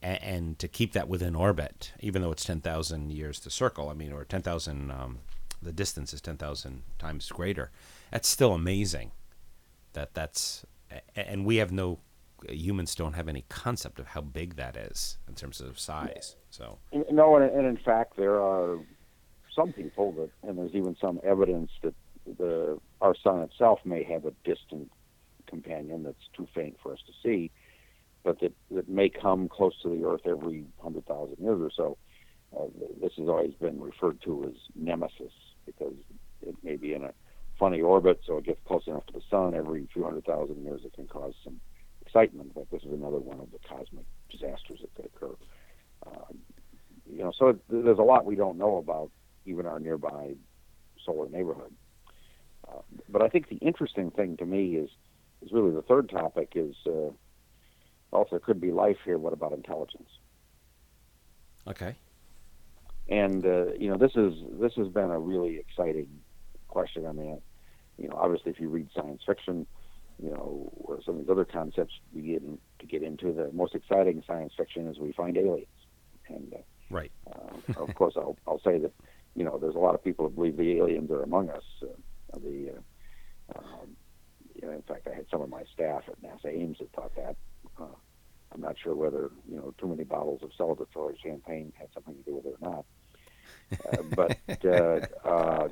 and, and, to keep that within orbit, even though it's 10,000 years to circle, I mean, or 10,000, um, the distance is 10,000 times greater. That's still amazing that that's, and we have no humans don't have any concept of how big that is in terms of size. So no, and, and in fact, there are some people that, and there's even some evidence that the our sun itself may have a distant companion that's too faint for us to see, but that that may come close to the Earth every hundred thousand years or so. Uh, this has always been referred to as nemesis because it may be in a funny orbit, so it gets close enough to the sun every few hundred thousand years. It can cause some excitement, but this is another one of the cosmic disasters that could occur. Uh, you know, so it, there's a lot we don't know about even our nearby solar neighborhood. Uh, but I think the interesting thing to me is is really the third topic is uh, also there could be life here. What about intelligence? Okay. And uh, you know, this is this has been a really exciting question. I mean, you know, obviously, if you read science fiction, you know, some of these other concepts begin to get into. The most exciting science fiction is we find aliens, and uh, right. uh, of course, I'll I'll say that you know there's a lot of people who believe the aliens are among us. Uh, the uh, um, you know, in fact, I had some of my staff at NASA Ames that thought that. Uh, I'm not sure whether you know too many bottles of celebratory champagne had something to do with it or not. Uh, but uh, uh,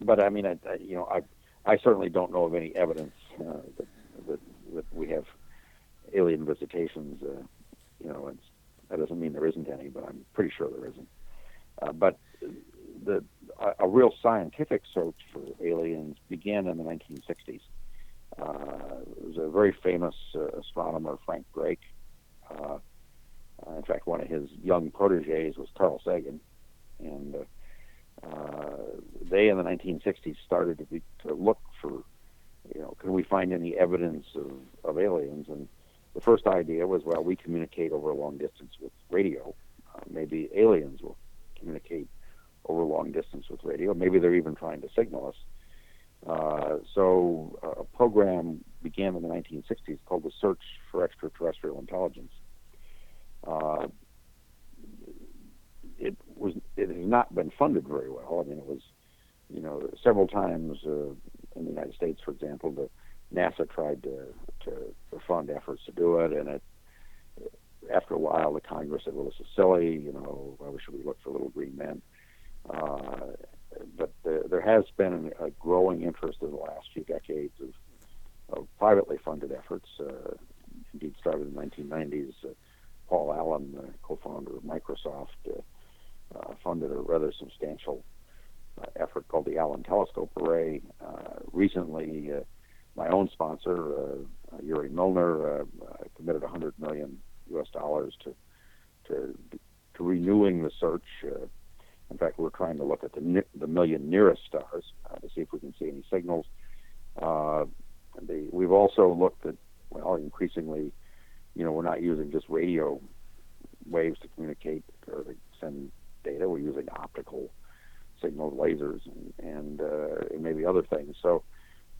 but I mean, I, I, you know, I I certainly don't know of any evidence uh, that, that that we have alien visitations. Uh, you know, that doesn't mean there isn't any, but I'm pretty sure there isn't. Uh, but the a, real scientific search for aliens began in the 1960s. Uh, there was a very famous uh, astronomer, Frank Drake. Uh, in fact, one of his young proteges was Carl Sagan, and uh, they in the 1960s started to, be, to look for, you know, can we find any evidence of, of aliens? And the first idea was, well, we communicate over a long distance with radio. Uh, maybe aliens will communicate over long distance with radio. Maybe they're even trying to signal us. Uh, so uh, a program began in the 1960s called the Search for Extraterrestrial Intelligence. Uh, was it has not been funded very well. I mean, it was you know several times uh, in the United States, for example, the NASA tried to, to fund efforts to do it, and it after a while the Congress said, "Well, this is silly. You know, why should we look for little green men?" Uh, but the, there has been a growing interest in the last few decades of, of privately funded efforts. Uh, indeed, started in the 1990s. Uh, Paul Allen, the co-founder of Microsoft, uh, funded a rather substantial uh, effort called the Allen Telescope Array. Uh, recently, uh, my own sponsor, uh, uh, Yuri Milner, committed 100 million U.S. dollars to to to renewing the search. in fact, we're trying to look at the the million nearest stars to see if we can see any signals. The, we've also looked at well, increasingly, you know, we're not using just radio waves to communicate or to send data. We're using optical signals, lasers, and, and, uh, and maybe other things. So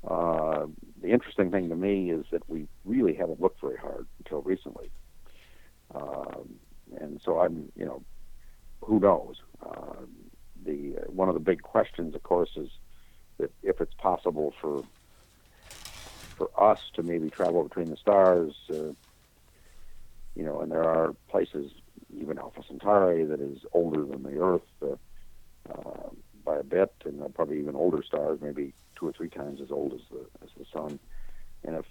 uh, the interesting thing to me is that we really haven't looked very hard until recently. Um, and so I'm, you know, who knows? Uh, the one of the big questions, of course, is that if it's possible for for us to maybe travel between the stars, uh, you know, and there are places even Alpha Centauri that is older than the Earth uh, uh, by a bit, and probably even older stars, maybe two or three times as old as the as the Sun. And if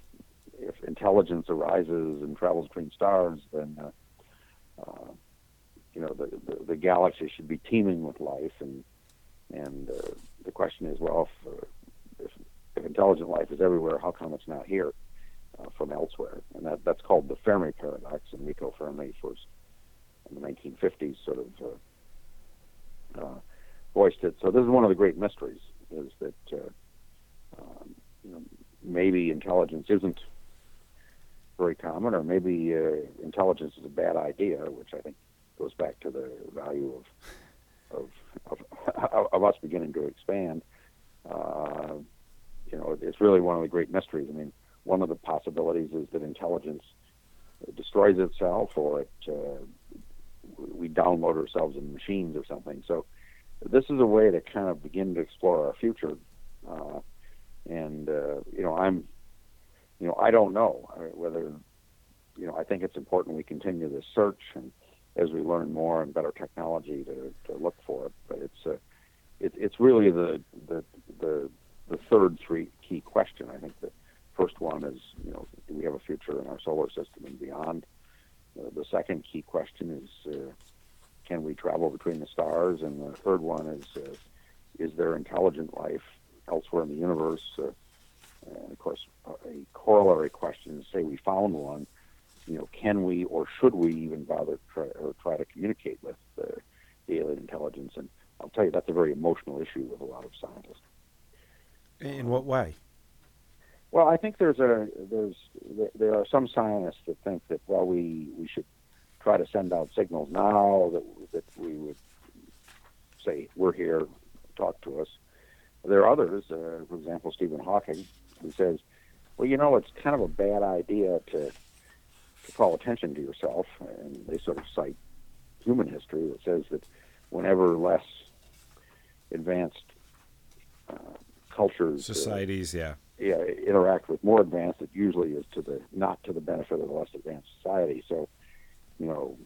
if intelligence arises and travels between stars, then uh, uh, you know the, the, the galaxy should be teeming with life. And and uh, the question is, well, if, uh, if if intelligent life is everywhere, how come it's not here uh, from elsewhere? And that that's called the Fermi paradox. And Enrico Fermi first in the 1950s sort of uh, uh, voiced it. So this is one of the great mysteries: is that uh, um, you know maybe intelligence isn't very common, or maybe uh, intelligence is a bad idea, which I think goes back to the value of of of, of us beginning to expand. Uh, you know, it's really one of the great mysteries. I mean, one of the possibilities is that intelligence destroys itself, or it uh, we download ourselves in machines or something. So, this is a way to kind of begin to explore our future. Uh, and uh, you know, I'm, you know, I don't know whether, you know, I think it's important we continue this search and as we learn more and better technology to, to look for it. But it's a, it, it's really the, the the the third three key question. I think the first one is you know do we have a future in our solar system and beyond. Uh, the second key question is uh, can we travel between the stars, and the third one is uh, is there intelligent life elsewhere in the universe? And of course, a corollary question is say we found one you know, can we or should we even bother try, or try to communicate with the alien intelligence? And I'll tell you, that's a very emotional issue with a lot of scientists. In what way? Well, I think there's a there's there are some scientists that think that well we we should try to send out signals now that that we would say we're here, talk to us. There are others, uh, for example, Stephen Hawking, who says, well, you know, it's kind of a bad idea to to call attention to yourself, and they sort of cite human history that says that whenever less advanced uh, cultures, uh, societies, uh, yeah, yeah, interact with more advanced, it usually is to the not to the benefit of the less advanced society. So, you know,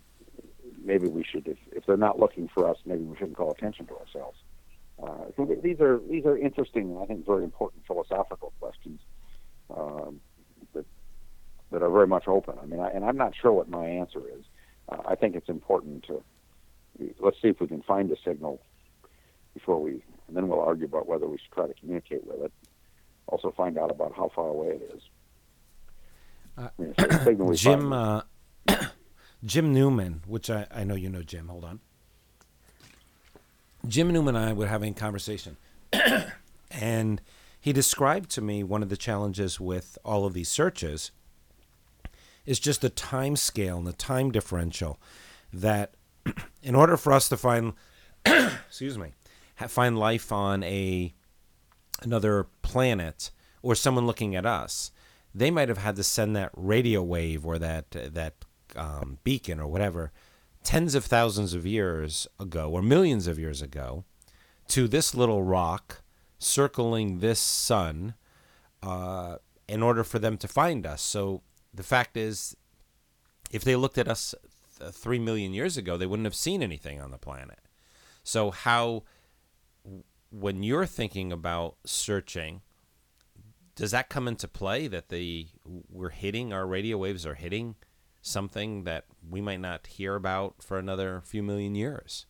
maybe we should, if, if they're not looking for us, maybe we shouldn't call attention to ourselves. Uh, so these are these are interesting, I think, very important philosophical questions. Um, that are very much open. I mean, I, and I'm not sure what my answer is. Uh, I think it's important to let's see if we can find a signal before we, and then we'll argue about whether we should try to communicate with it. Also, find out about how far away it is. Uh, I mean, Jim uh, Jim Newman, which I, I know you know Jim. Hold on. Jim Newman and I were having a conversation, and he described to me one of the challenges with all of these searches is just the time scale and the time differential that in order for us to find excuse me find life on a another planet or someone looking at us they might have had to send that radio wave or that that um, beacon or whatever tens of thousands of years ago or millions of years ago to this little rock circling this sun uh, in order for them to find us so the fact is, if they looked at us th- three million years ago, they wouldn't have seen anything on the planet. So, how, when you're thinking about searching, does that come into play that the we're hitting our radio waves are hitting something that we might not hear about for another few million years?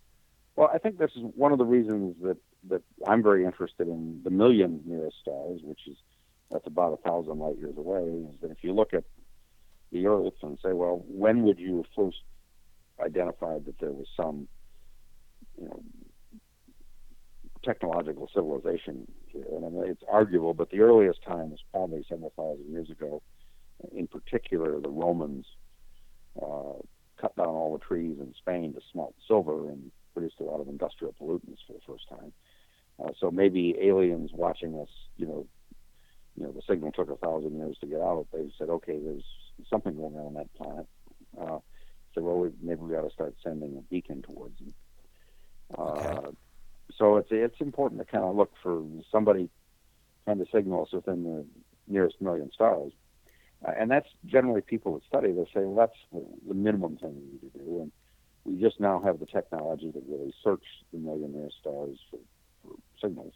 Well, I think this is one of the reasons that that I'm very interested in the million nearest stars, which is that's about a thousand light years away. Is that if you look at the Earth and say, well, when would you have first identified that there was some, you know, technological civilization here? And I mean, it's arguable, but the earliest time was probably several thousand years ago. In particular, the Romans uh, cut down all the trees in Spain to smelt silver and produced a lot of industrial pollutants for the first time. Uh, so maybe aliens watching us, you know, you know, the signal took a thousand years to get out. They said, okay, there's something going on on that planet. Uh, so well, we, maybe we ought to start sending a beacon towards them. Uh, okay. So it's it's important to kind of look for somebody kind of signal us within the nearest million stars, uh, and that's generally people that study. They say, well, that's the, the minimum thing we need to do, and we just now have the technology to really search the million nearest stars for, for signals.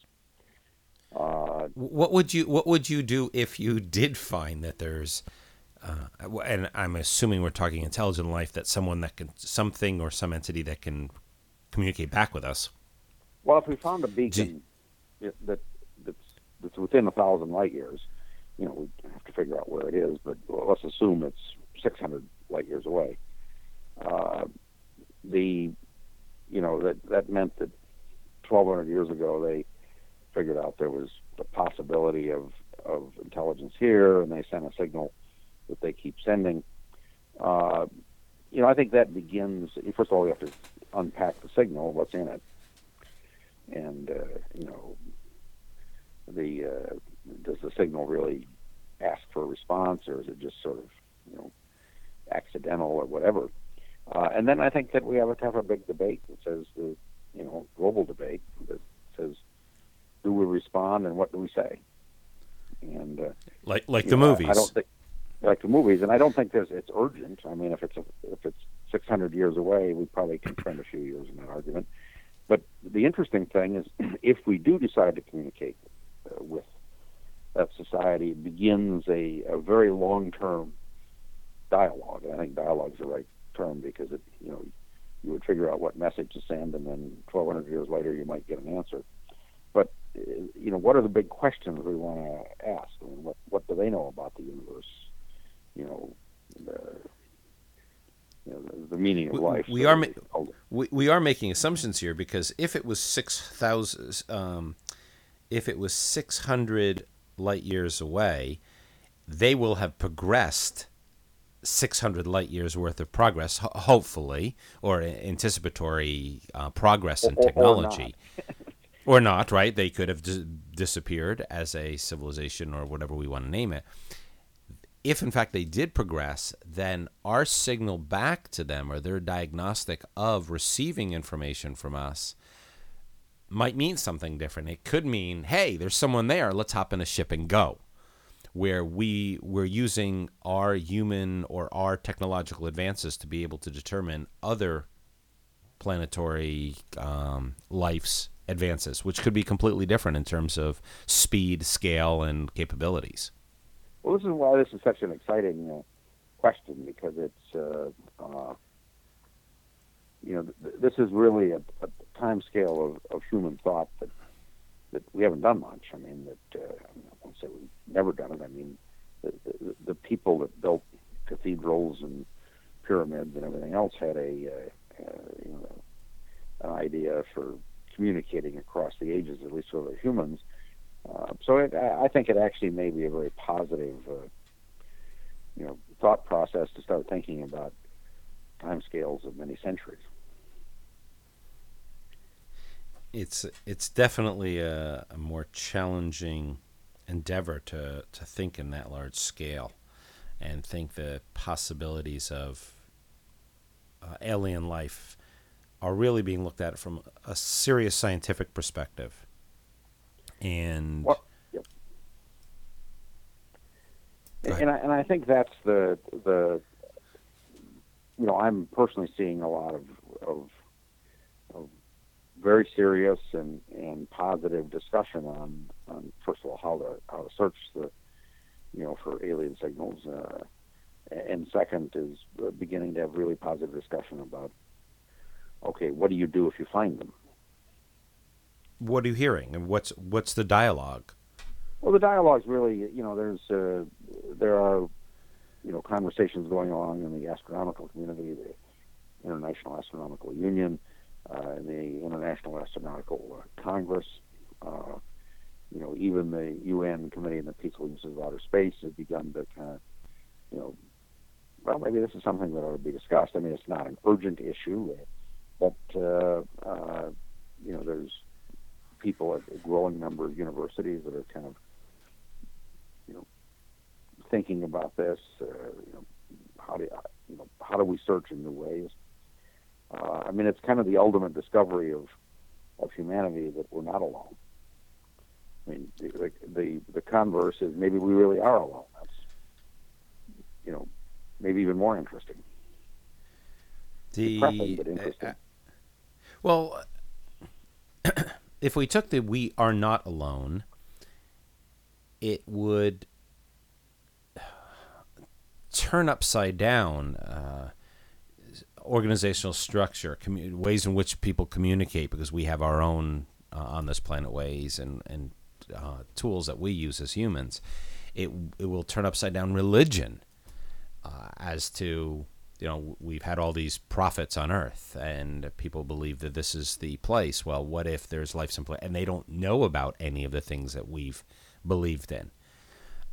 Uh, what would you What would you do if you did find that there's uh, and I'm assuming we're talking intelligent life, that someone that can, something or some entity that can communicate back with us. Well, if we found a beacon that that's, that's within a thousand light years, you know, we have to figure out where it is, but let's assume it's 600 light years away. Uh, the, you know, that that meant that 1,200 years ago they figured out there was the possibility of of intelligence here, and they sent a signal that they keep sending. Uh, you know, I think that begins. First of all, we have to unpack the signal, what's in it, and uh, you know, the uh, does the signal really ask for a response, or is it just sort of you know accidental or whatever? Uh, and then I think that we have to have a big debate that says the you know global debate that says do we respond and what do we say? And uh, like like the know, movies. I, I don't think like the movies, and I don't think there's it's urgent. I mean, if it's a, if it's 600 years away, we probably can spend a few years in that argument. But the interesting thing is, if we do decide to communicate uh, with that society, it begins a, a very long-term dialogue. And I think dialogue is the right term because it, you know, you would figure out what message to send, and then 1,200 years later, you might get an answer. But uh, you know, what are the big questions we want to ask? I mean, what what do they know about the universe? You know, the, you know, the, the meaning of we, life. We are ma- we, we are making assumptions here because if it was six thousand, um, if it was six hundred light years away, they will have progressed 600 light years worth of progress, ho- hopefully, or anticipatory uh, progress in technology. Or, or, not. right? They could have dis- disappeared as a civilization or whatever we want to name it. If, in fact, they did progress, then our signal back to them or their diagnostic of receiving information from us might mean something different. It could mean, hey, there's someone there. Let's hop in a ship and go where we we're using our human or our technological advances to be able to determine other planetary um, life's advances, which could be completely different in terms of speed, scale, and capabilities. Well, this is why this is such an exciting uh, question because it's uh, uh, you know th- this is really a, a time scale of, of human thought that that we haven't done much. I mean, that uh, I won't say we've never done it. I mean, the, the, the people that built cathedrals and pyramids and everything else had a uh, uh, you know an idea for communicating across the ages, at least with the humans. So it, I think it actually may be a very positive, uh, you know, thought process to start thinking about timescales of many centuries it's it's definitely a, a, more challenging endeavor to to think in that large scale, and think the possibilities of uh, alien life are really being looked at from a serious scientific perspective. And well, yep. and I, and I think that's the the you know I'm personally seeing a lot of of very serious and, and positive discussion on, on first of all how to how to search the you know for alien signals, uh, and second is beginning to have really positive discussion about okay, what do you do if you find them? What are you hearing, and what's what's the dialogue? Well, the dialogue is really you know there's uh, there are you know conversations going on in the astronomical community, the International Astronomical Union uh, the International Astronautical uh, Congress. Uh, you know, even the UN Committee on the Peaceful Use of Outer Space has begun to kind of, you know, well, maybe this is something that ought to be discussed. I mean, it's not an urgent issue, but uh, uh, you know, there's people at a growing number of universities that are kind of, you know, thinking about this. Uh, you know, how do you know how do we search in new ways? Uh, I mean, it's kind of the ultimate discovery of of humanity that we're not alone. I mean, the the, the converse is maybe we really are alone. That's you know maybe even more interesting. The Depressing, but interesting. Uh, well, if we took the "we are not alone," it would turn upside down. Uh, organizational structure, commu- ways in which people communicate, because we have our own uh, on this planet ways and and uh, tools that we use as humans. It it will turn upside down religion uh, as to you know we've had all these prophets on Earth and people believe that this is the place. Well, what if there's life someplace and they don't know about any of the things that we've believed in?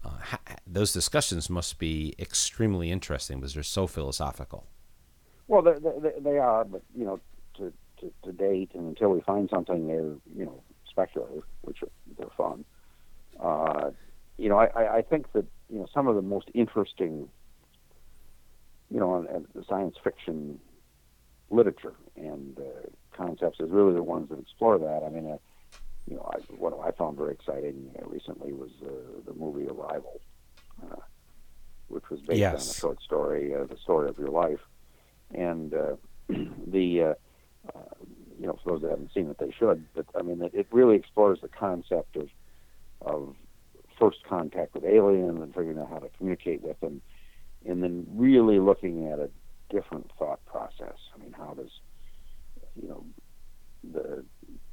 Uh, ha- those discussions must be extremely interesting because they're so philosophical. Well, they, they, they are, but you know, to to, to date, and until we find something, they're you know speculative, which are, they're fun. Uh, you know, I, I think that you know some of the most interesting, you know, the science fiction literature and uh, concepts is really the ones that explore that. I mean, uh, you know, I, what I found very exciting uh, recently was uh, the movie Arrival, uh, which was based yes. on a short story, uh, the story of your life, and uh, the uh, uh, you know, for those that haven't seen it, they should. But I mean, it, it really explores the concept of of first contact with aliens and figuring out how to communicate with them, and then really looking at a different thought process. I mean, how does you know the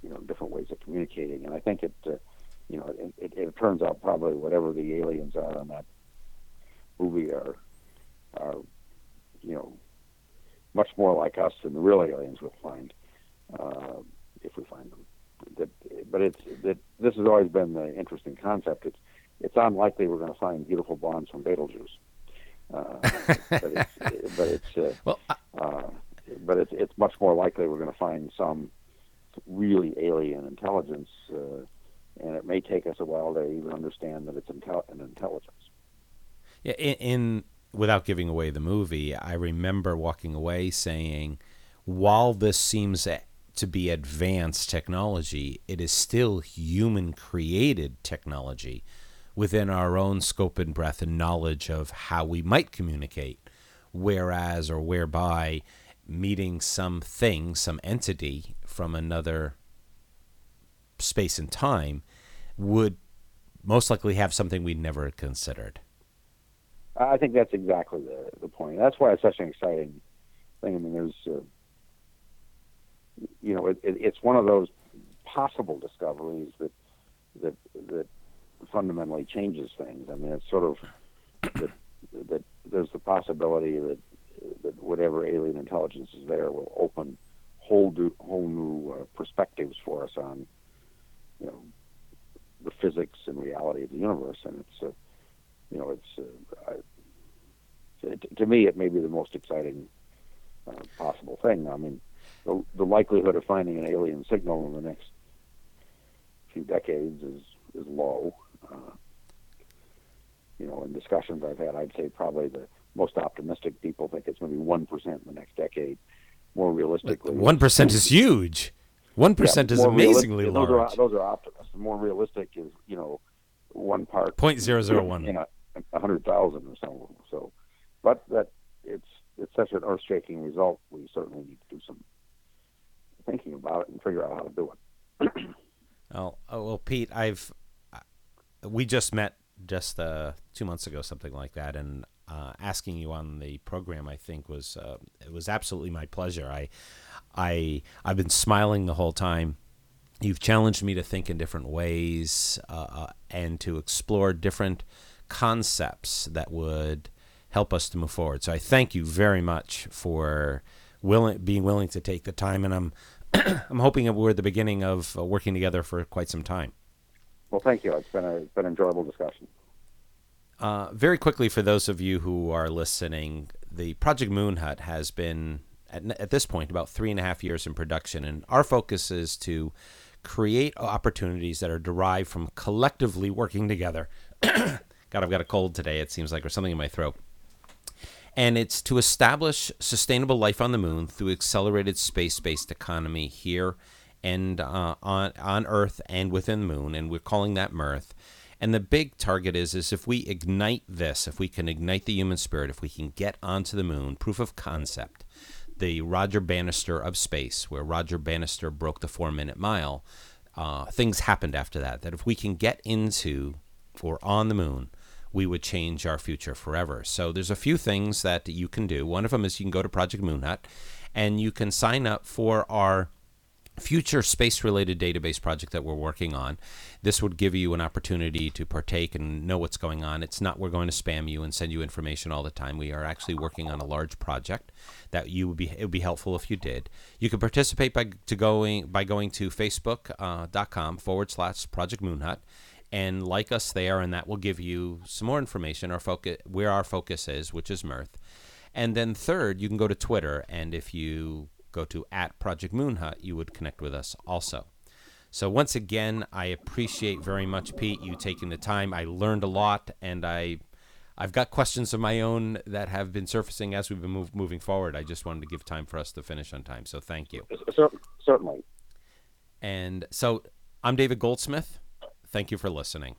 you know different ways of communicating, and I think it uh, you know it, it, it turns out probably whatever the aliens are on that movie are are you know much more like us than the real aliens we'll find uh, if we find them. That, but it's that this has always been the interesting concept. It's it's unlikely we're going to find beautiful blondes from Betelgeuse. Uh, but it's, but it's uh, well, uh, but it's it's much more likely we're going to find some really alien intelligence, uh, and it may take us a while to even understand that it's intel- an intelligence. Yeah, in, in without giving away the movie, I remember walking away saying, while this seems to be advanced technology, it is still human created technology within our own scope and breadth and knowledge of how we might communicate. Whereas or whereby meeting something, some entity from another space and time would most likely have something we'd never considered. I think that's exactly the, the point. That's why it's such an exciting thing. I mean, there's, uh, you know, it, it, it's one of those possible discoveries that that that fundamentally changes things. I mean, it's sort of that, that there's the possibility that that whatever alien intelligence is there will open whole new, whole new uh, perspectives for us on, you know, the physics and reality of the universe, and it's, uh, you know, it's, uh, I, to me, it may be the most exciting uh, possible thing. I mean, the, the likelihood of finding an alien signal in the next few decades is is low. Uh, you know, in discussions I've had, I'd say probably the most optimistic people think it's going to be one percent in the next decade. More realistically, one percent is huge. One yeah, is amazingly large. Those are, those are optimists. The more realistic is you know one part point zero zero one in a, a hundred thousand or so. So, but that it's it's such an earth shaking result. We certainly need to do some thinking about it and figure out how to do it. well, oh, well, Pete, I've we just met just uh, two months ago, something like that, and uh, asking you on the program, I think was uh, it was absolutely my pleasure. I, I, I've been smiling the whole time. You've challenged me to think in different ways uh, uh, and to explore different concepts that would help us to move forward. So I thank you very much for willing being willing to take the time, and I'm I'm hoping that we're at the beginning of uh, working together for quite some time. Well, thank you. It's been a been an enjoyable discussion. Uh, very quickly, for those of you who are listening, the Project Moon Hut has been at, at this point about three and a half years in production, and our focus is to create opportunities that are derived from collectively working together. God, I've got a cold today. It seems like, or something in my throat. And it's to establish sustainable life on the moon through accelerated space-based economy here and uh, on on Earth and within the moon, and we're calling that Mirth. And the big target is is if we ignite this, if we can ignite the human spirit, if we can get onto the moon, proof of concept, the Roger Bannister of space, where Roger Bannister broke the four minute mile, uh, things happened after that. That if we can get into or on the moon, we would change our future forever. So there's a few things that you can do. One of them is you can go to Project Moon Hut and you can sign up for our future space related database project that we're working on. This would give you an opportunity to partake and know what's going on. It's not we're going to spam you and send you information all the time. We are actually working on a large project that you would be it would be helpful if you did. You can participate by to going by going to facebook.com uh, forward slash project moonhut and like us there and that will give you some more information or focus where our focus is, which is mirth. And then third, you can go to Twitter and if you go to at Project Moon Hut, you would connect with us also. So once again, I appreciate very much, Pete, you taking the time. I learned a lot, and I, I've got questions of my own that have been surfacing as we've been move, moving forward. I just wanted to give time for us to finish on time. So thank you. Certainly. And so I'm David Goldsmith. Thank you for listening.